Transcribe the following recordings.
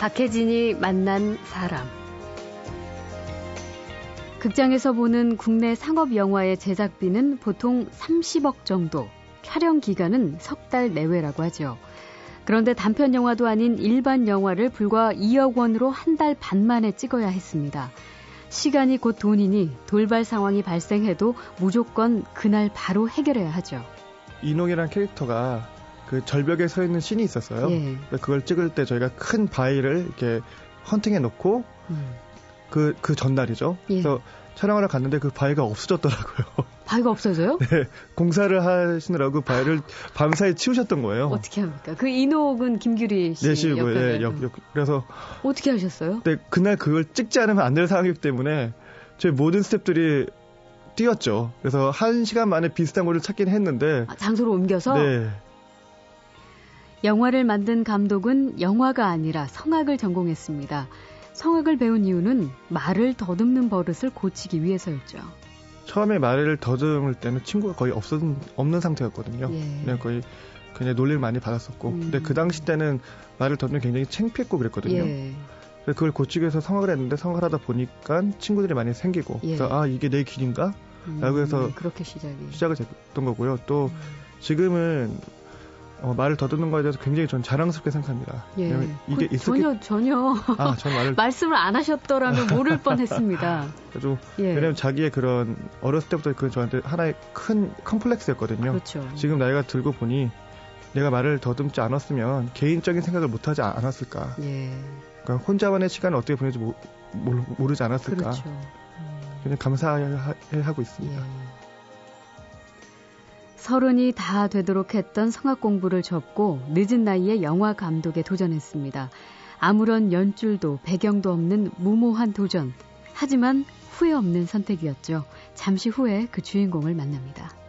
박혜진이 만난 사람. 극장에서 보는 국내 상업 영화의 제작비는 보통 30억 정도, 촬영 기간은 석 달 내외라고 하죠. 그런데 단편 영화도 아닌 일반 영화를 불과 2억 원으로 한 달 반 만에 찍어야 했습니다. 시간이 곧 돈이니 돌발 상황이 발생해도 무조건 그날 바로 해결해야 하죠. 이농이란 캐릭터가 그 절벽에 서 있는 씬이 있었어요. 예. 그걸 찍을 때 저희가 큰 바위를 이렇게 헌팅해 놓고 음. 그, 그 전날이죠. 예. 그래서 촬영하러 갔는데 그 바위가 없어졌더라고요. 바위가 없어져요? 네. 공사를 하시느라고 바위를 밤사이 치우셨던 거예요. 어떻게 합니까? 그 인옥은 김규리 씨. 네, 씨고, 예, 역, 역, 그래서. 어떻게 하셨어요? 네, 그날 그걸 찍지 않으면 안 될 상황이기 때문에 저희 모든 스탭들이 뛰었죠. 그래서 한 시간 만에 비슷한 곳을 찾긴 했는데. 아, 장소로 옮겨서? 네. 영화를 만든 감독은 영화가 아니라 성악을 전공했습니다. 성악을 배운 이유는 말을 더듬는 버릇을 고치기 위해서였죠. 처음에 말을 더듬을 때는 친구가 거의 없었, 없는 상태였거든요. 예. 그냥 거의 그냥 놀림을 많이 받았었고. 음. 근데 그 당시 때는 말을 더듬는 굉장히 창피했고 그랬거든요. 예. 그래서 그걸 고치기 위해서 성악을 했는데 성악을 하다 보니까 친구들이 많이 생기고. 예. 그래서 아, 이게 내 길인가? 라고 해서 음, 그렇게 시작이. 시작을 했던 거고요. 또 음. 지금은 어, 말을 더듬는 거에 대해서 굉장히 전 자랑스럽게 생각합니다. 예. 이게 그, 있었기... 전혀 전혀 아, 전 말을 말씀을 안 하셨더라면 모를 뻔했습니다. 그래도 예. 왜냐면 자기의 그런 어렸을 때부터 그 저한테 하나의 큰 컴플렉스였거든요. 그렇죠. 지금 나이가 들고 보니 내가 말을 더듬지 않았으면 개인적인 생각을 못 하지 않았을까. 예. 그러니까 혼자만의 시간을 어떻게 보내지 모, 모르 지 않았을까. 그렇죠. 음. 그냥 감사하고 있습니다. 예. 서른이 다 되도록 했던 성악 공부를 접고 늦은 나이에 영화 감독에 도전했습니다. 아무런 연줄도 배경도 없는 무모한 도전. 하지만 후회 없는 선택이었죠. 잠시 후에 그 주인공을 만납니다.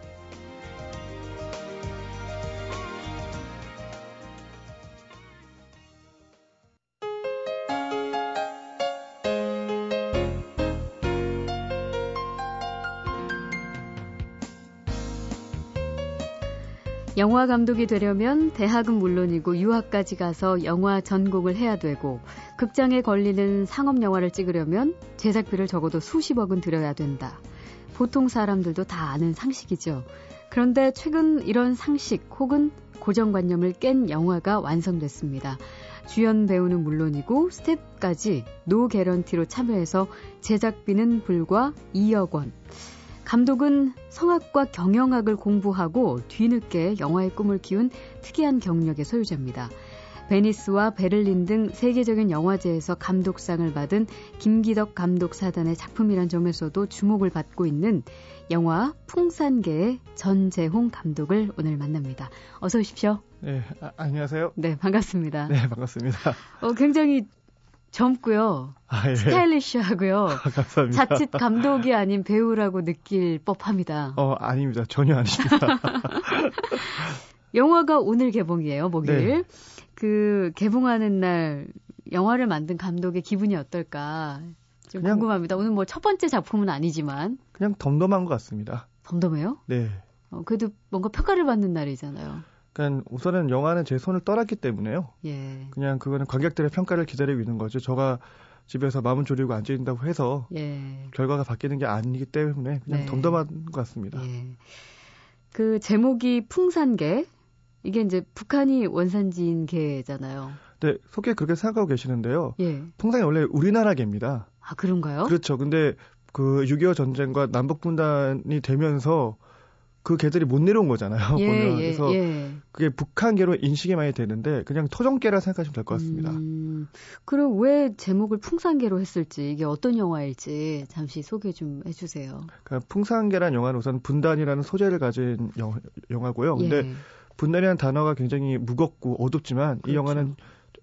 영화 감독이 되려면 대학은 물론이고 유학까지 가서 영화 전공을 해야 되고 극장에 걸리는 상업 영화를 찍으려면 제작비를 적어도 수십억은 들여야 된다. 보통 사람들도 다 아는 상식이죠. 그런데 최근 이런 상식 혹은 고정관념을 깬 영화가 완성됐습니다. 주연 배우는 물론이고 스태프까지 노 개런티로 참여해서 제작비는 불과 2억 원. 감독은 성악과 경영학을 공부하고 뒤늦게 영화의 꿈을 키운 특이한 경력의 소유자입니다. 베니스와 베를린 등 세계적인 영화제에서 감독상을 받은 김기덕 감독 사단의 작품이란 점에서도 주목을 받고 있는 영화 풍산계의 전재홍 감독을 오늘 만납니다. 어서 오십시오. 네, 아, 안녕하세요. 네, 반갑습니다. 네, 반갑습니다. 어, 굉장히 젊고요. 아, 예. 스타일리시하고요. 아, 감사합니다. 자칫 감독이 아닌 배우라고 느낄 법합니다. 어, 아닙니다. 전혀 아닙니다. 영화가 오늘 개봉이에요, 목요일. 네. 그 개봉하는 날 영화를 만든 감독의 기분이 어떨까 좀 그냥, 궁금합니다. 오늘 뭐 첫 번째 작품은 아니지만 그냥 덤덤한 것 같습니다. 덤덤해요? 네. 어, 그래도 뭔가 평가를 받는 날이잖아요. 그러니까 우선은 영화는 제 손을 떠났기 때문에요. 예. 그냥 그거는 관객들의 평가를 기다리고 있는 거죠. 저가 집에서 마음을 졸이고 앉아 있다고 해서 예. 결과가 바뀌는 게 아니기 때문에 그냥 네. 덤덤한 것 같습니다. 예. 그 제목이 풍산개 이게 이제 북한이 원산지인 개잖아요. 네, 속에 그렇게 생각하고 계시는데요. 예. 풍산이 원래 우리나라 개입니다. 아 그런가요? 그렇죠. 근데 그 6.25 전쟁과 남북 분단이 되면서 그 개들이 못 내려온 거잖아요. 예, 보면 예, 그래서 예. 그게 북한계로 인식이 많이 되는데 그냥 토종계라 생각하시면 될 것 같습니다. 음, 그럼 왜 제목을 풍산계로 했을지 이게 어떤 영화일지 잠시 소개 좀 해주세요. 그러니까 풍산계란 영화는 우선 분단이라는 소재를 가진 영, 화고요 근데 예. 분단이라는 단어가 굉장히 무겁고 어둡지만 그렇죠. 이 영화는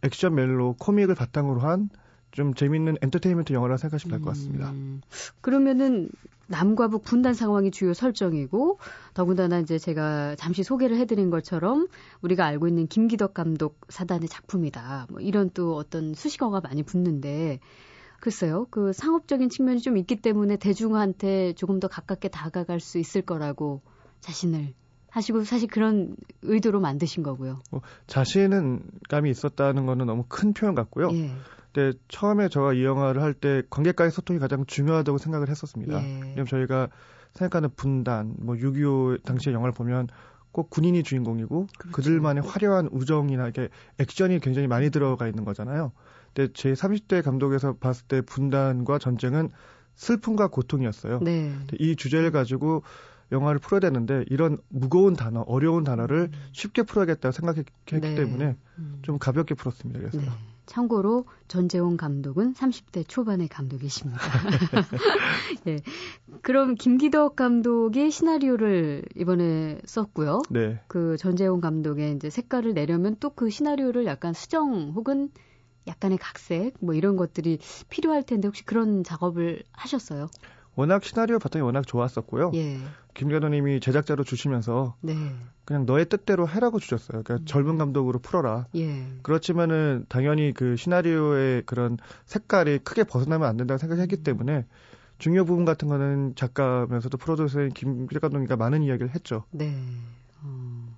액션 멜로 코믹을 바탕으로 한 좀 재밌는 엔터테인먼트 영화라 생각하시면 될 것 같습니다. 음, 그러면은 남과 북 분단 상황이 주요 설정이고 더군다나 이제 제가 잠시 소개를 해드린 것처럼 우리가 알고 있는 김기덕 감독 사단의 작품이다. 뭐 이런 또 어떤 수식어가 많이 붙는데 글쎄요, 그 상업적인 측면이 좀 있기 때문에 대중한테 조금 더 가깝게 다가갈 수 있을 거라고 자신을 하시고 사실 그런 의도로 만드신 거고요. 뭐 자신은 감이 있었다는 거는 너무 큰 표현 같고요. 예. 근데 처음에 저가 이 영화를 할 때 관객과의 소통이 가장 중요하다고 생각을 했었습니다. 예. 왜냐면 저희가 생각하는 분단, 뭐 6.25 당시의 영화를 보면 꼭 군인이 주인공이고 그렇죠. 그들만의 화려한 우정이나 이게 액션이 굉장히 많이 들어가 있는 거잖아요. 근데 제 30대 감독에서 봤을 때 분단과 전쟁은 슬픔과 고통이었어요. 네. 이 주제를 가지고 영화를 풀어야 되는데 이런 무거운 단어, 어려운 단어를 음. 쉽게 풀어야겠다 생각했기 네. 때문에 음. 좀 가볍게 풀었습니다. 그래서. 네. 참고로 전재홍 감독은 30대 초반의 감독이십니다. 네. 그럼 김기덕 감독이 시나리오를 이번에 썼고요. 네. 그 전재홍 감독의 이제 색깔을 내려면 또 그 시나리오를 약간 수정 혹은 약간의 각색 뭐 이런 것들이 필요할 텐데 혹시 그런 작업을 하셨어요? 워낙 시나리오 바탕이 워낙 좋았었고요. 예. 김감독님이 제작자로 주시면서 네. 그냥 너의 뜻대로 해라고 주셨어요. 그러니까 음. 젊은 감독으로 풀어라. 예. 그렇지만은 당연히 그 시나리오의 그런 색깔이 크게 벗어나면 안 된다고 생각했기 음. 때문에 중요 부분 같은 거는 작가면서도 프로듀서인 김기덕 감독님과 많은 이야기를 했죠. 네. 어.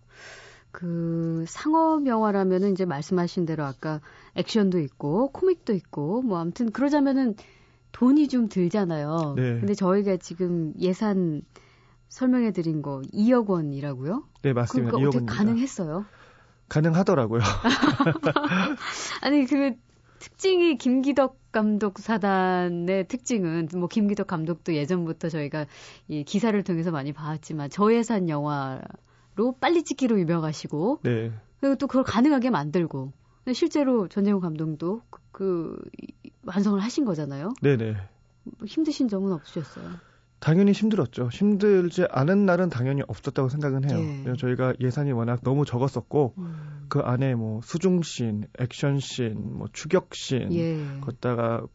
그 상업 영화라면은 이제 말씀하신 대로 아까 액션도 있고 코믹도 있고 뭐 아무튼 그러자면은 돈이 좀 들잖아요. 네. 근데 저희가 지금 예산 설명해 드린 거 2억 원이라고요? 네, 맞습니다. 그러니까 2억 어떻게 가능했어요? 가능하더라고요. 아니 그 특징이 김기덕 감독 사단의 특징은 뭐 김기덕 감독도 예전부터 저희가 이 기사를 통해서 많이 봐왔지만 저예산 영화로 빨리 찍기로 유명하시고 네. 그리고 또 그걸 가능하게 만들고 실제로 전재훈 감독도 그, 그 완성을 하신 거잖아요. 네네. 힘드신 점은 없으셨어요? 당연히 힘들었죠. 힘들지 않은 날은 당연히 없었다고 생각은 해요. 예. 저희가 예산이 워낙 너무 적었었고 음. 그 안에 뭐 수중씬, 액션씬, 뭐 추격씬, 예. 걷다가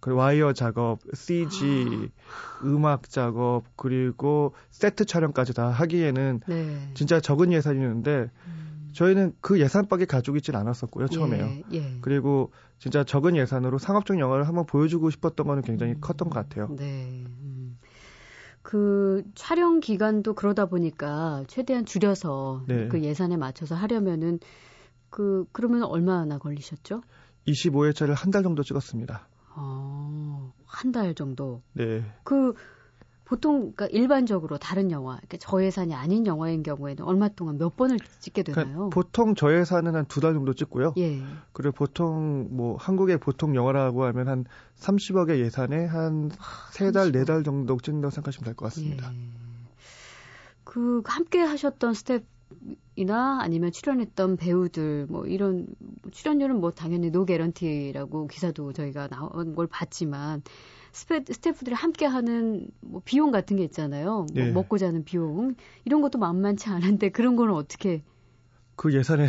그 와이어 작업, CG, 아. 음악 작업 그리고 세트 촬영까지 다 하기에는 네. 진짜 적은 예산이었는데 음. 저희는 그 예산 밖에 가지고 있지는 않았었고요 처음에요. 예, 예. 그리고 진짜 적은 예산으로 상업적 영화를 한번 보여주고 싶었던 거는 굉장히 음, 컸던 것 같아요. 네. 음. 그 촬영 기간도 그러다 보니까 최대한 줄여서 네. 그 예산에 맞춰서 하려면은 그 그러면 얼마나 걸리셨죠? 25회차를 한 달 정도 찍었습니다. 어, 한 달 정도. 네. 그 보통 그러니까 일반적으로 다른 영화, 그러니까 저예산이 아닌 영화인 경우에는 얼마 동안 몇 번을 찍게 그러니까 되나요? 그러니까 보통 저예산은 한 두 달 정도 찍고요. 예. 그리고 보통 뭐 한국의 보통 영화라고 하면 한 30억의 예산에 한 세 달, 네 달 정도 찍는다고 생각하시면 될 것 같습니다. 예. 그 함께 하셨던 스태프이나 아니면 출연했던 배우들 뭐 이런 출연료는 뭐 당연히 노 개런티라고 기사도 저희가 나온 걸 봤지만 스페, 스태프들이 함께 하는 뭐 비용 같은 게 있잖아요. 뭐 네. 먹고 자는 비용. 이런 것도 만만치 않은데 그런 거는 어떻게 그 예산에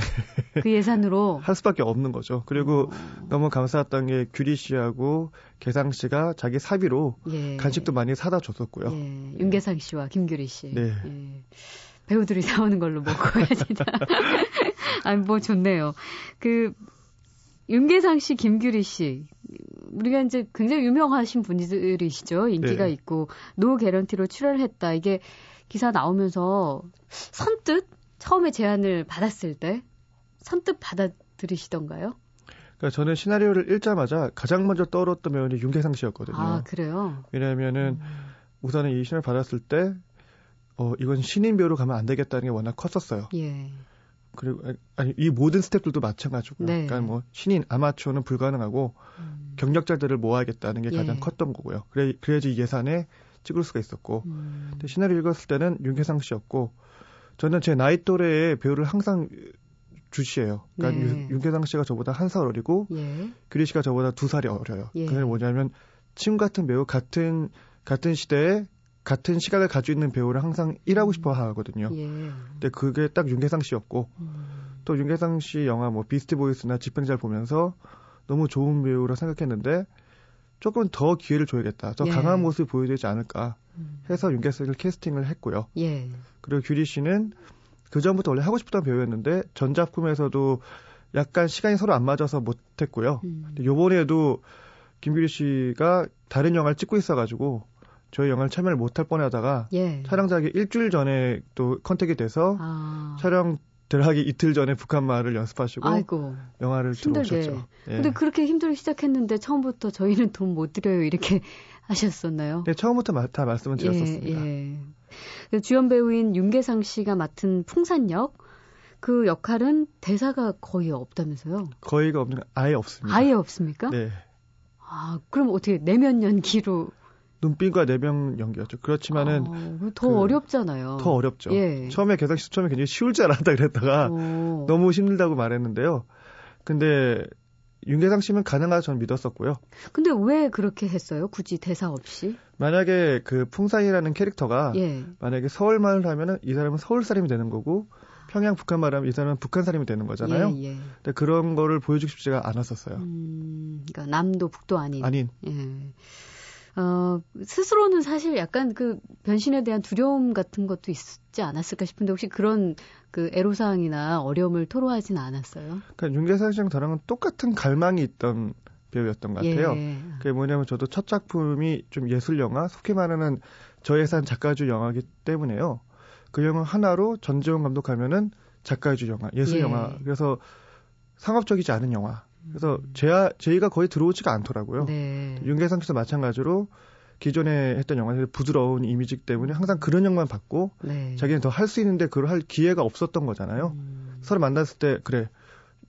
그 예산으로 할 수밖에 없는 거죠. 그리고 어. 너무 감사했던 게 규리 씨하고 개상 씨가 자기 사비로 예. 간식도 많이 사다 줬었고요. 예. 윤계상 씨와 김규리 씨. 네. 예. 배우들이 사오는 걸로 먹어야지. 아니 뭐 좋네요. 그 윤계상 씨, 김규리 씨. 우리가 이제 굉장히 유명하신 분들이시죠. 인기가 네. 있고 노 개런티로 출연을 했다. 이게 기사 나오면서 선뜻 처음에 제안을 받았을 때 선뜻 받아들이시던가요? 그러니까 저는 시나리오를 읽자마자 가장 먼저 떠올랐던 배우는 윤계상 씨였거든요. 아 그래요? 왜냐하면은 음. 우선은 이 시나리오 받았을 때 어, 이건 신인 배우로 가면 안 되겠다는 게 워낙 컸었어요. 예. 그리고 아니 이 모든 스탭들도 마찬가지고요. 네. 그러니까 뭐 신인 아마추어는 불가능하고 음. 경력자들을 모아야겠다는 게 가장 예. 컸던 거고요. 그래 그래 야지 예산에 찍을 수가 있었고. 음. 근데 시나리오 읽었을 때는 윤계상 씨였고 저는 제 나이 또래의 배우를 항상 주시해요. 그러니까 네. 윤계상 씨가 저보다 한 살 어리고 예. 규리 씨가 저보다 두 살이 어려요. 예. 그게 뭐냐면 친구 같은 배우 같은 같은 시대에 같은 시각을 가지고 있는 배우를 항상 일하고 싶어 하거든요. 예. 근데 그게 딱 윤계상 씨였고 음. 또 윤계상 씨 영화 뭐 비스트 보이스나 집행잘 보면서 너무 좋은 배우라 생각했는데 조금 더 기회를 줘야겠다. 더 예. 강한 모습을 보여야 되지 않을까 음. 해서 윤계상을 캐스팅을 했고요. 예. 그리고 규리 씨는 그 전부터 원래 하고 싶었던 배우였는데 전 작품에서도 약간 시간이 서로 안 맞아서 못했고요. 음. 요번에도 김규리 씨가 다른 영화를 찍고 있어가지고 저희 영화를 참여를 못할 뻔하다가 예. 촬영작이 일주일 전에 또 컨택이 돼서 아. 촬영 들어가기 이틀 전에 북한 말을 연습하시고 아이고, 영화를 힘들게. 들어오셨죠. 예. 근데 그렇게 힘들게 시작했는데 처음부터 저희는 돈 못 드려요 이렇게 하셨었나요? 네, 처음부터 다 말씀을 드렸었습니다. 예, 예. 주연 배우인 윤계상 씨가 맡은 풍산역 그 역할은 대사가 거의 없다면서요? 거의가 없는 아예 없습니다. 아예 없습니까? 네. 아, 그럼 어떻게 내면 연기로 눈빛과 내병 연기였죠. 그렇지만은 아, 더 그, 어렵잖아요. 더 어렵죠. 예. 처음에 씨 처음에 굉장히 쉬울 줄 알았다 그랬다가 오. 너무 힘들다고 말했는데요. 근데 윤계상 씨는 가능하다 저는 믿었었고요. 근데 왜 그렇게 했어요? 굳이 대사 없이? 만약에 그 풍산이라는 캐릭터가 예. 만약에 서울 말을 하면은 이 사람은 서울 사람이 되는 거고 평양 북한 말하면 이 사람은 북한 사람이 되는 거잖아요. 예, 예. 근데 그런 거를 보여주고 싶지가 않았었어요. 음, 그러니까 남도 북도 아닌. 아닌. 예. 어, 스스로는 사실 약간 그 변신에 대한 두려움 같은 것도 있지 않았을까 싶은데 혹시 그런 그 애로사항이나 어려움을 토로하진 않았어요? 그러니까 윤계상 씨랑 저랑은 똑같은 갈망이 있던 배우였던 것 같아요. 예. 그게 뭐냐면 저도 첫 작품이 좀 예술 영화, 속히 말하는 저예산 작가주 영화이기 때문에요. 그 영화 하나로 전재용 감독하면은 작가주 영화, 예술 예. 영화. 그래서 상업적이지 않은 영화. 그래서 제가 저희가 거의 들어오지가 않더라고요. 네. 윤계상 씨도 마찬가지로 기존에 했던 영화들 부드러운 이미지 때문에 항상 그런 영만 받고 네. 자기는 더 할 수 있는데 그걸 할 기회가 없었던 거잖아요. 음. 서로 만났을 때 그래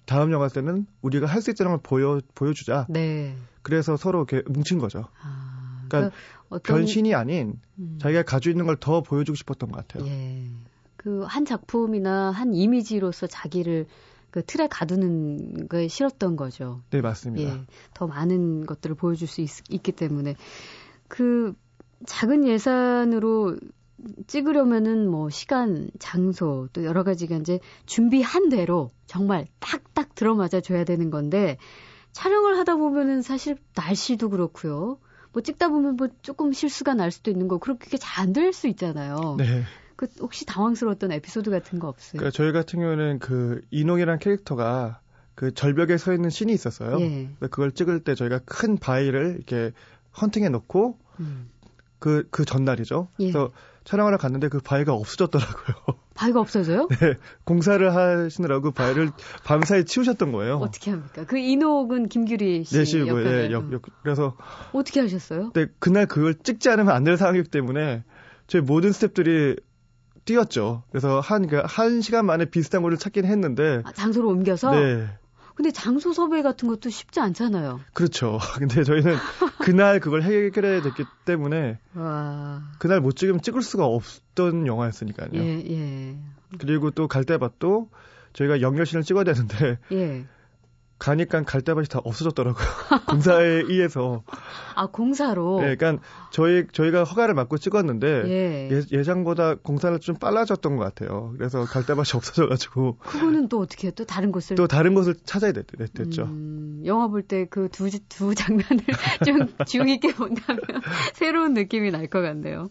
다음 영화 때는 우리가 할 수 있다는 걸 보여 보여주자. 네. 그래서 서로 이렇게 뭉친 거죠. 아, 그러니까, 그러니까 어떤... 변신이 아닌 음. 자기가 가지고 있는 걸 더 보여주고 싶었던 것 같아요. 예. 그 한 작품이나 한 이미지로서 자기를 그 틀에 가두는 게 싫었던 거죠. 네, 맞습니다. 예, 더 많은 것들을 보여줄 수 있, 있기 때문에 그 작은 예산으로 찍으려면은 뭐 시간, 장소 또 여러 가지가 이제 준비한 대로 정말 딱딱 들어맞아 줘야 되는 건데 촬영을 하다 보면은 사실 날씨도 그렇고요. 뭐 찍다 보면 뭐 조금 실수가 날 수도 있는 거 그렇게 잘 안 될 수 있잖아요. 네. 그 혹시 당황스러웠던 에피소드 같은 거 없어요? 그러니까 저희 같은 경우는 그 이농이라는 캐릭터가 그 절벽에 서 있는 신이 있었어요. 예. 그걸 찍을 때 저희가 큰 바위를 이렇게 헌팅해 놓고 음. 그, 그 전날이죠. 예. 그래서 촬영하러 갔는데 그 바위가 없어졌더라고요. 바위가 없어져요? 네. 공사를 하시느라고 바위를 밤사이 치우셨던 거예요. 어떻게 합니까? 그 인옥은 김규리 씨. 네, 씨고, 예, 역, 역, 그래서. 어떻게 하셨어요? 네, 그날 그걸 찍지 않으면 안 될 상황이기 때문에 저희 모든 스탭들이 뛰었죠. 그래서 한, 그, 한 시간 만에 비슷한 곳을 찾긴 했는데. 아, 장소를 옮겨서? 네. 근데 장소 섭외 같은 것도 쉽지 않잖아요. 그렇죠. 근데 저희는 그날 그걸 해결해야 됐기 때문에. 와. 그날 못 찍으면 찍을 수가 없던 영화였으니까요. 예, 예. 그리고 또 갈대밭도 저희가 영열신을 찍어야 되는데. 예. 가니까 갈대밭이 다 없어졌더라고요. 공사에 의해서. 아, 공사로? 네, 그러니까 저희, 저희가 허가를 받고 찍었는데 예. 예 상보다 공사를 좀 빨라졌던 것 같아요. 그래서 갈대밭이 없어져가지고. 그거는 또 어떻게 해요? 또 다른 곳을? 또 다른 곳을 찾아야 됐, 죠 음, 영화 볼 때 그 두, 두 장면을 좀 주의 있게 본다면 새로운 느낌이 날 것 같네요.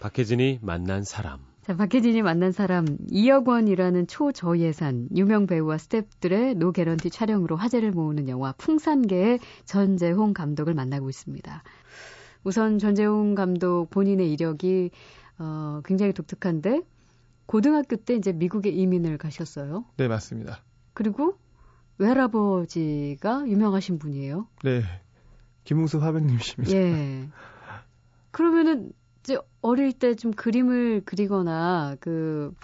박혜진이 만난 사람. 자, 박혜진이 만난 사람 2억 원이라는 초저예산 유명 배우와 스탭들의 노 개런티 촬영으로 화제를 모으는 영화 풍산계의 전재홍 감독을 만나고 있습니다. 우선 전재홍 감독 본인의 이력이 어, 굉장히 독특한데 고등학교 때 이제 미국에 이민을 가셨어요. 네, 맞습니다. 그리고 외할아버지가 유명하신 분이에요. 네. 김웅수 화백님이십니다. 예. 그러면은 어릴 때 좀 그림을 그리거나 그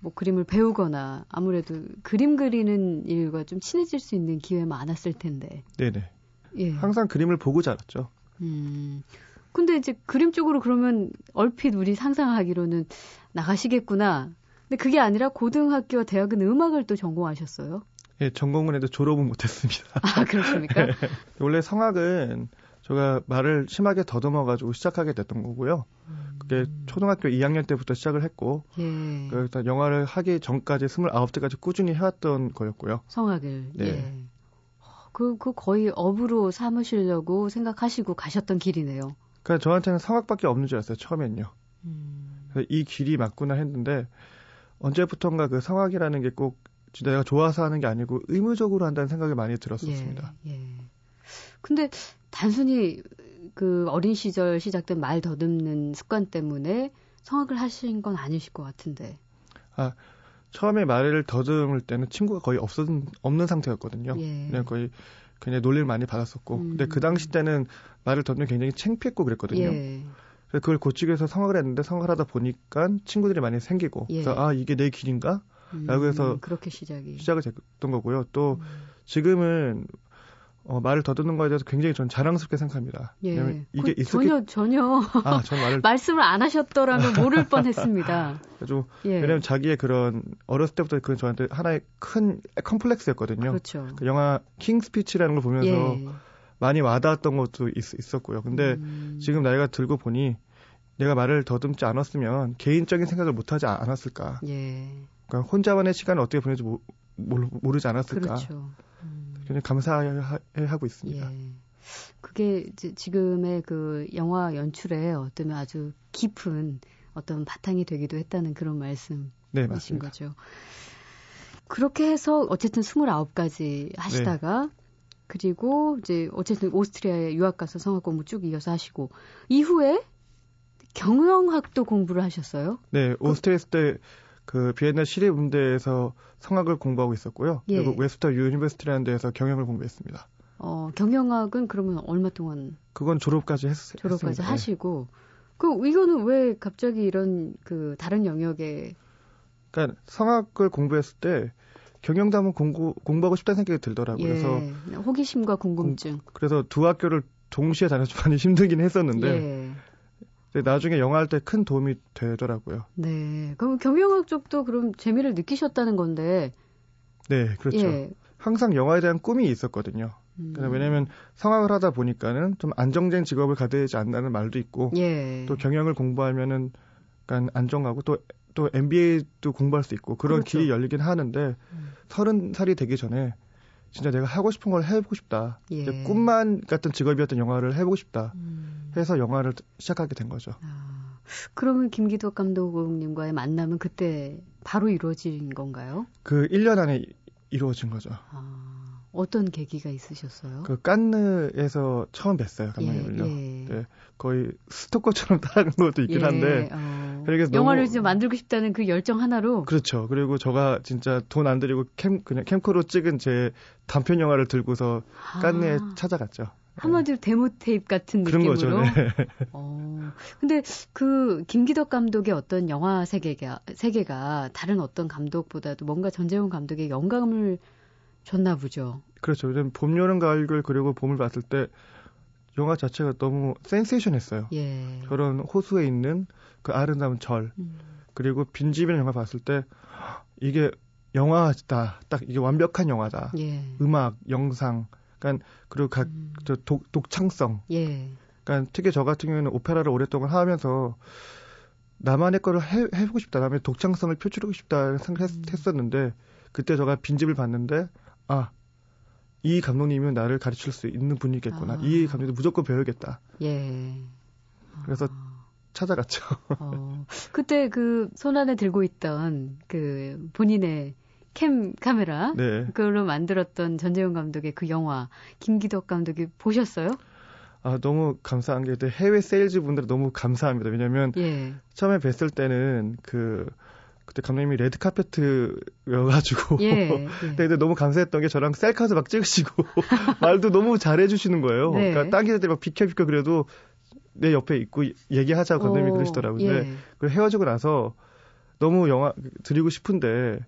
뭐 그림을 배우거나 아무래도 그림 그리는 일과 좀 친해질 수 있는 기회 많았을 텐데. 네네. 예. 항상 그림을 보고 자랐죠. 음. 근데 이제 그림 쪽으로 그러면 얼핏 우리 상상하기로는 나가시겠구나. 근데 그게 아니라 고등학교와 대학은 음악을 또 전공하셨어요? 예, 전공은 해도 졸업은 못했습니다. 아, 그렇습니까? 네. 원래 성악은 제가 말을 심하게 더듬어 가지고 시작하게 됐던 거고요. 그게 음. 초등학교 2학년 때부터 시작을 했고, 예. 그래서 영화를 하기 전까지 29대까지 꾸준히 해왔던 거였고요. 성악을. 네. 예. 그, 그 거의 업으로 삼으시려고 생각하시고 가셨던 길이네요. 그러니까 저한테는 성악밖에 없는 줄 알았어요, 처음엔요. 음. 이 길이 맞구나 했는데, 언제부턴가 그 성악이라는 게 꼭 진짜 내가 좋아서 하는 게 아니고 의무적으로 한다는 생각이 많이 들었었습니다. 예, 예. 근데 단순히 그 어린 시절 시작된 말 더듬는 습관 때문에 성악을 하신 건 아니실 것 같은데. 아, 처음에 말을 더듬을 때는 친구가 거의 없었, 없는 상태였거든요. 예. 그냥 거의 그냥 놀림을 많이 받았었고. 음. 근데 그 당시 때는 말을 더듬는 굉장히 창피했고 그랬거든요. 예. 그래서 그걸 고치기 위해서 성악을 했는데 성악을 하다 보니까 친구들이 많이 생기고. 예. 그래서 아, 이게 내 길인가? 라고 해서 음, 그렇게 시작이 시작을 됐던 거고요. 또 음. 지금은 어, 말을 더듬는 거에 대해서 굉장히 전 자랑스럽게 생각합니다. 예. 이게 그, 익숙해... 전혀 전혀 아, 전 말을 말씀을 안 하셨더라면 모를 뻔했습니다. 좀 예. 왜냐면 자기의 그런 어렸을 때부터 그건 저한테 하나의 큰 컴플렉스였거든요. 그렇죠. 그 영화 King Speech라는 걸 보면서 예. 많이 와닿았던 것도 있, 었고요 근데 음. 지금 나이가 들고 보니 내가 말을 더듬지 않았으면 개인적인 생각을 못 하지 않았을까. 예. 그러니까 혼자만의 시간을 어떻게 보내지 모, 모르지 않았을까. 그렇죠. 음. 굉장히 감사해하고 있습니다. 예. 그게 지금의 그 영화 연출에 어떤 아주 깊은 어떤 바탕이 되기도 했다는 그런 말씀이신 네, 거죠. 그렇게 해서 어쨌든 29가지 하시다가 네. 그리고 이제 어쨌든 오스트리아에 유학 가서 성악 공부 쭉 이어서 하시고 이후에 경영학도 공부를 하셨어요? 네, 오스트리아 때 그 비엔나 시립음대에서 성악을 공부하고 있었고요. 예. 그리고 Webster University라는 데에서 경영을 공부했습니다. 어, 경영학은 그러면 얼마 동안? 그건 졸업까지 했, 졸업까지 했습니다. 네. 하시고. 네. 그 이거는 왜 갑자기 이런 그 다른 영역에 그러니까 성악을 공부했을 때 경영도 한번 공부 공부하고 싶다는 생각이 들더라고요. 예. 그래서 호기심과 궁금증. 공, 그래서 두 학교를 동시에 다녀서 많이 힘들긴 했었는데 예. 나중에 영화 할 때 큰 도움이 되더라고요. 네. 그럼 경영학 쪽도 그럼 재미를 느끼셨다는 건데. 네, 그렇죠. 예. 항상 영화에 대한 꿈이 있었거든요. 음. 왜냐면 성악을 하다 보니까는 좀 안정된 직업을 가져야 되지 않나는 말도 있고 예. 또 경영을 공부하면은 약간 안정하고 또또 MBA도 공부할 수 있고 그런 그렇죠. 길이 열리긴 하는데 음. 서른 음. 살이 되기 전에 진짜 내가 하고 싶은 걸 해보고 싶다. 예. 꿈만 같은 직업이었던 영화를 해보고 싶다. 음. 해서 영화를 시작하게 된 거죠. 아, 그러면 김기덕 감독님과의 만남은 그때 바로 이루어진 건가요? 그 1년 안에 이루어진 거죠. 아, 어떤 계기가 있으셨어요? 그 깐느에서 처음 뵀어요, 감독님을요. 예, 예. 네, 거의 스토커처럼 따라간 것도 있긴 예, 한데. 어, 그래서 영화를 너무, 만들고 싶다는 그 열정 하나로. 그렇죠. 그리고 저가 진짜 돈 안 들이고 캠 그냥 캠코로 찍은 제 단편 영화를 들고서 깐느에 아. 찾아갔죠. 한마디로 데모 테이프 같은 그런 느낌으로. 거죠. 네. 어. 근데 그 김기덕 감독의 어떤 영화 세계가 세계가 다른 어떤 감독보다도 뭔가 전재훈 감독의 영감을 줬나 보죠. 그렇죠. 봄, 여름, 가을, 그리고 봄을 봤을 때 영화 자체가 너무 센세이션했어요. 예. 저런 호수에 있는 그 아름다운 절 음. 그리고 빈집이라는 영화 봤을 때 이게 영화다. 딱 이게 완벽한 영화다. 예. 음악, 영상, 그러니까 그리고 각 음. 저 독, 독창성. 예. 그러니까 특히 저 같은 경우에는 오페라를 오랫동안 하면서 나만의 거를 해, 해보고 싶다. 남의 독창성을 표출하고 싶다 생각했었는데 음. 그때 제가 빈집을 봤는데 아. 이 감독님은 나를 가르칠 수 있는 분이겠구나. 아. 이 감독도 무조건 배워야겠다. 예. 그래서 아. 찾아갔죠. 어, 그때 그 손 안에 들고 있던 그 본인의 캠 카메라 네. 그걸로 만들었던 전재훈 감독의 그 영화 김기덕 감독이 보셨어요? 아 너무 감사한 게 해외 세일즈 분들 너무 감사합니다. 왜냐면 예. 처음에 뵀을 때는 그 그때 감독님이 레드 카페트여가지고 예, 예. 근데 너무 감사했던 게 저랑 셀카도 막 찍으시고 말도 너무 잘해주시는 거예요. 네. 그러니까 딴기들 막 비켜 비켜 그래도 내 옆에 있고 얘기하자고 감독님이 그러시더라고요. 근데 예. 헤어지고 나서 너무 영화 드리고 싶은데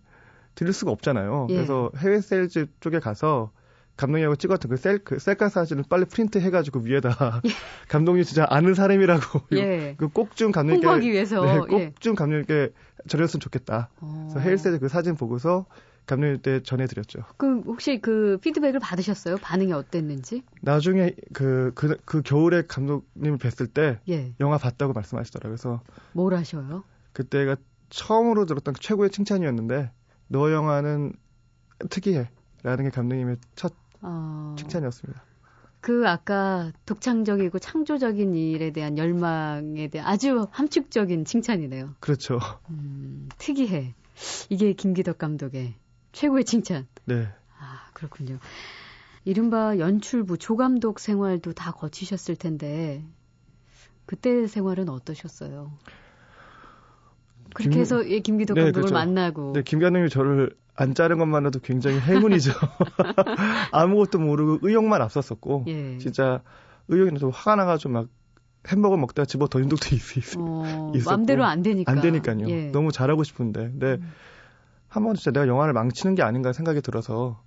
드릴 수가 없잖아요. 예. 그래서 해외 세일즈 쪽에 가서 감독님하고 찍었던 그 셀, 그 셀카 사진을 빨리 프린트 해가지고 위에다 예. 감독님 진짜 아는 사람이라고 예. 그꼭좀 감독님께 홍보하기 위해서 네, 꼭좀 예. 감독님께 전했으면 좋겠다. 어. 그래서 해외 세일즈 그 사진 보고서 감독님께 전해드렸죠. 그럼 혹시 그 피드백을 받으셨어요? 반응이 어땠는지? 나중에 그, 그, 그 겨울에 감독님을 뵀을 때 예. 영화 봤다고 말씀하시더라고요. 그래서 뭐라 하셔요? 그때가 처음으로 들었던 최고의 칭찬이었는데 너 영화는 특이해. 라는 게 감독님의 첫 어... 칭찬이었습니다. 그 아까 독창적이고 창조적인 일에 대한 열망에 대한 아주 함축적인 칭찬이네요. 그렇죠. 음, 특이해. 이게 김기덕 감독의 최고의 칭찬. 네. 아, 그렇군요. 이른바 연출부 조감독 생활도 다 거치셨을 텐데 그때 생활은 어떠셨어요? 그렇게 김, 해서 예, 김기덕 네, 감독을 그렇죠. 만나고. 네, 김 감독이 저를 안 자른 것만으로도 굉장히 행운이죠. 아무것도 모르고 의욕만 앞섰었고, 예. 진짜 의욕이 좀 화가 나가지고 막 햄버거 먹다가 집어 던진 적도 있, 있, 어, 있었고. 마음대로 안 되니까. 안 되니까요. 예. 너무 잘하고 싶은데. 근데 음. 한번 진짜 내가 영화를 망치는 게 아닌가 생각이 들어서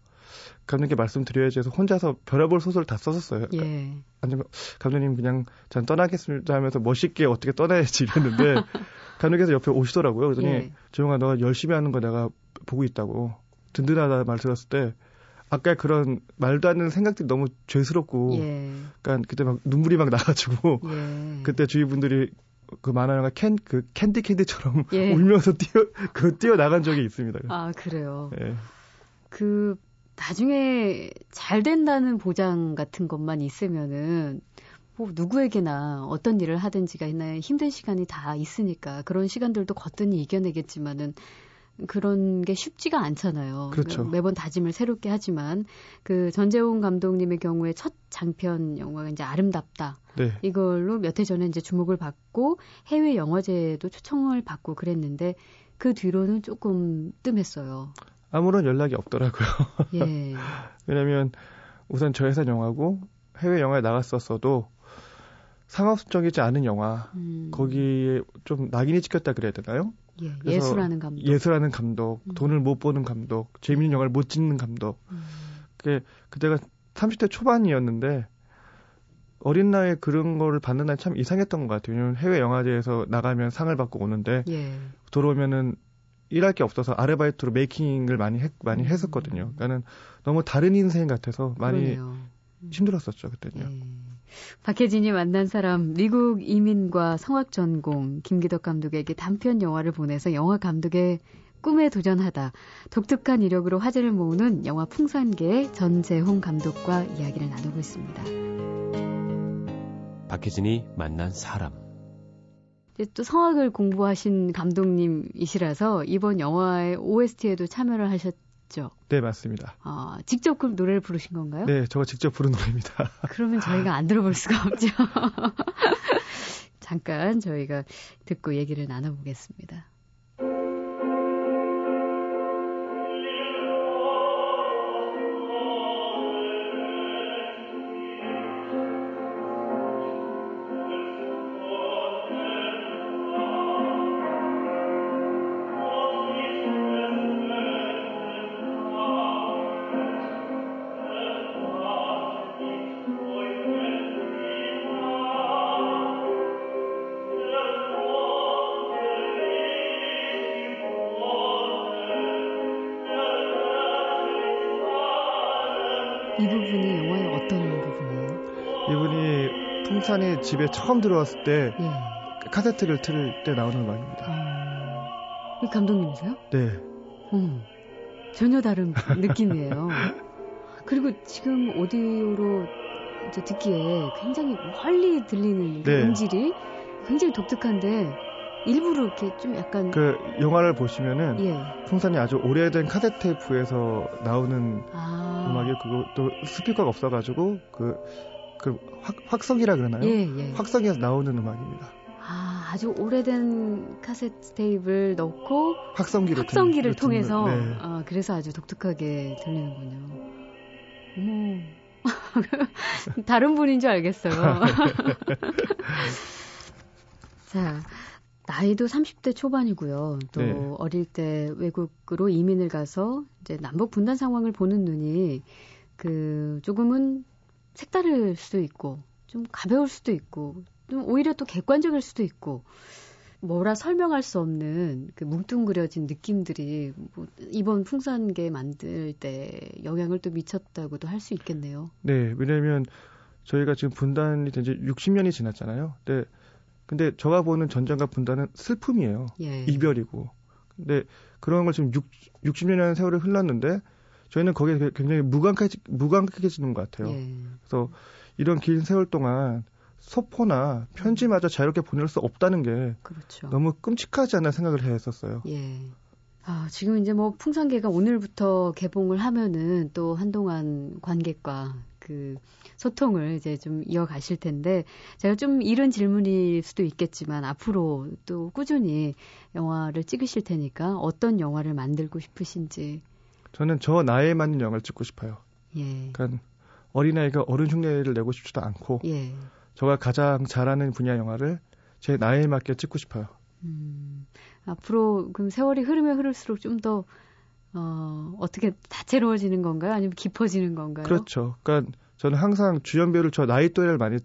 감독님께 말씀드려야지 해서 혼자서 별의별 소설 다 썼었어요. 예. 아니면 감독님 그냥 전 떠나겠습니다 하면서 멋있게 어떻게 떠나야지 이랬는데 감독님께서 옆에 오시더라고요. 그러더니 예. 조용아 너가 열심히 하는 거 내가 보고 있다고 든든하다 말 들었을 때 아까 그런 말도 안 되는 생각들이 너무 죄스럽고 예. 그러니까 그때 막 눈물이 막 나가지고 예. 그때 주위 분들이 그 만화 영화 캔 그 캔디 캔디처럼 예. 울면서 뛰어 그 뛰어 나간 적이 있습니다. 아 그래요. 예. 그 나중에 잘 된다는 보장 같은 것만 있으면은 뭐 누구에게나 어떤 일을 하든지가 있나 힘든 시간이 다 있으니까 그런 시간들도 거뜬히 이겨내겠지만은 그런 게 쉽지가 않잖아요. 그렇죠. 매번 다짐을 새롭게 하지만 그 전재홍 감독님의 경우에 첫 장편 영화가 이제 아름답다. 네. 이걸로 몇 해 전에 이제 주목을 받고 해외 영화제도 초청을 받고 그랬는데 그 뒤로는 조금 뜸했어요. 아무런 연락이 없더라고요. 예. 왜냐면 우선 저 회사 영화고 해외 영화에 나갔었어도 상업적이지 않은 영화 음. 거기에 좀 낙인이 찍혔다 그래야 되나요? 예, 예술하는 감독. 예술하는 감독, 음. 돈을 못 버는 감독, 재미있는 영화를 못 찍는 감독. 음. 그게 그때가 30대 초반이었는데 어린 나이에 그런 거를 받는 날 참 이상했던 것 같아요. 왜냐면 해외 영화제에서 나가면 상을 받고 오는데 예. 들어오면은 일할 게 없어서 아르바이트로 메이킹을 많이 했, 많이 음. 했었거든요. 그러니까는 너무 다른 인생 같아서 많이 음. 힘들었었죠 그때는요. 예. 박혜진이 만난 사람 미국 이민과 성악 전공 김기덕 감독에게 단편 영화를 보내서 영화 감독의 꿈에 도전하다 독특한 이력으로 화제를 모으는 영화 풍산계의 전재홍 감독과 이야기를 나누고 있습니다. 박혜진이 만난 사람 또 성악을 공부하신 감독님이시라서 이번 영화의 OST에도 참여를 하셨죠. 네, 맞습니다. 아, 직접 그 노래를 부르신 건가요? 네, 저가 직접 부른 노래입니다. 그러면 저희가 안 들어볼 수가 없죠. 잠깐 저희가 듣고 얘기를 나눠보겠습니다. 풍산이 집에 처음 들어왔을 때 예. 카세트를 틀때 나오는 음악입니다. 아, 감독님이세요? 네. 음, 전혀 다른 느낌이에요. 그리고 지금 오디오로 듣기에 굉장히 멀리 들리는 네. 음질이 굉장히 독특한데 일부러 이렇게 좀 약간 그 영화를 보시면은 예. 풍산이 아주 오래된 카세트 테이프에서 나오는 아. 음악이 그것도 스피커가 없어가지고 그, 그 확, 확성이라 그러나요? 예, 예. 확성에서 나오는 음악입니다. 아, 아주 오래된 카세트 테이프를 넣고 확성기를, 확성기를 튼, 통해서 네. 아, 그래서 아주 독특하게 들리는군요. 어머. 다른 분인 줄 알겠어요. 자, 나이도 30대 초반이고요. 또 네. 어릴 때 외국으로 이민을 가서 이제 남북 분단 상황을 보는 눈이 그 조금은 색다를 수도 있고 좀 가벼울 수도 있고 좀 오히려 또 객관적일 수도 있고 뭐라 설명할 수 없는 그 뭉뚱그려진 느낌들이 뭐 이번 풍산계 만들 때 영향을 또 미쳤다고도 할 수 있겠네요. 네, 왜냐하면 저희가 지금 분단이 된 지 60년이 지났잖아요. 근데 근데 제가 보는 전쟁과 분단은 슬픔이에요. 예. 이별이고. 근데 그런 걸 지금 6, 60년이라는 세월이 흘렀는데 저희는 거기에 굉장히 무감각해, 무감각해지는 것 같아요. 예. 그래서 이런 긴 세월 동안 소포나 편지마저 자유롭게 보낼 수 없다는 게 그렇죠. 너무 끔찍하지 않나 생각을 했었어요. 예. 아, 지금 이제 뭐 풍산계가 오늘부터 개봉을 하면은 또 한동안 관객과 그 소통을 이제 좀 이어가실 텐데 제가 좀 이른 질문일 수도 있겠지만 앞으로 또 꾸준히 영화를 찍으실 테니까 어떤 영화를 만들고 싶으신지 저는 저 나이에 맞는 영화를 찍고 싶어요. 예. 그러니까 어린아이가 어른 흉내를 내고 싶지도 않고 예. 저가 가장 잘하는 분야 영화를 제 나이에 맞게 찍고 싶어요. 음, 앞으로 그럼 세월이 흐르면 흐를수록 좀더 어, 어떻게 다채로워지는 건가요? 아니면 깊어지는 건가요? 그렇죠. 그러니까 저는 항상 주연 배우를 저 나이 또래를 많이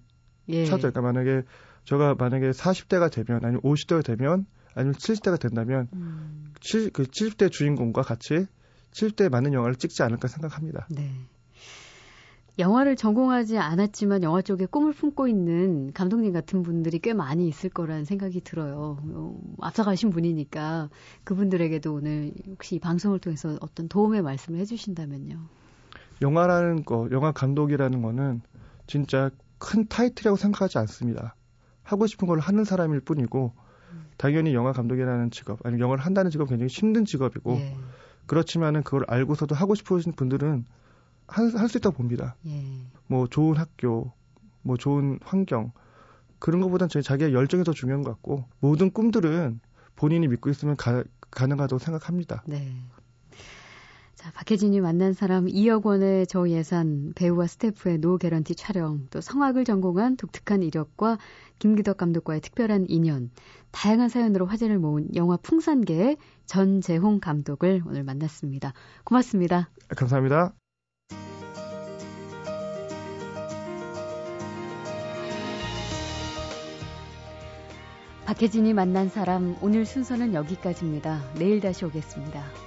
예. 찾아요. 그러니까 만약에 제가 만약에 40대가 되면 아니면 50대가 되면 아니면 70대가 된다면 음. 7, 그 70대 주인공과 같이 70대에 맞는 영화를 찍지 않을까 생각합니다. 네. 영화를 전공하지 않았지만 영화 쪽에 꿈을 품고 있는 감독님 같은 분들이 꽤 많이 있을 거라는 생각이 들어요. 어, 앞서가신 분이니까 그분들에게도 오늘 혹시 이 방송을 통해서 어떤 도움의 말씀을 해주신다면요. 영화라는 거, 영화 감독이라는 거는 진짜 큰 타이틀이라고 생각하지 않습니다. 하고 싶은 걸 하는 사람일 뿐이고 당연히 영화 감독이라는 직업 아니면 영화를 한다는 직업 굉장히 힘든 직업이고 예. 그렇지만은 그걸 알고서도 하고 싶으신 분들은 할 수 있다고 봅니다. 예. 뭐 좋은 학교, 뭐 좋은 환경 그런 것보다는 저희 자기의 열정이 더 중요한 것 같고 모든 꿈들은 본인이 믿고 있으면 가, 가능하다고 생각합니다. 네. 자, 박혜진이 만난 사람 2억 원의 저 예산 배우와 스태프의 노 개런티 촬영, 또 성악을 전공한 독특한 이력과 김기덕 감독과의 특별한 인연, 다양한 사연으로 화제를 모은 영화 풍산계의 전재홍 감독을 오늘 만났습니다. 고맙습니다. 감사합니다. 박혜진이 만난 사람 오늘 순서는 여기까지입니다. 내일 다시 오겠습니다.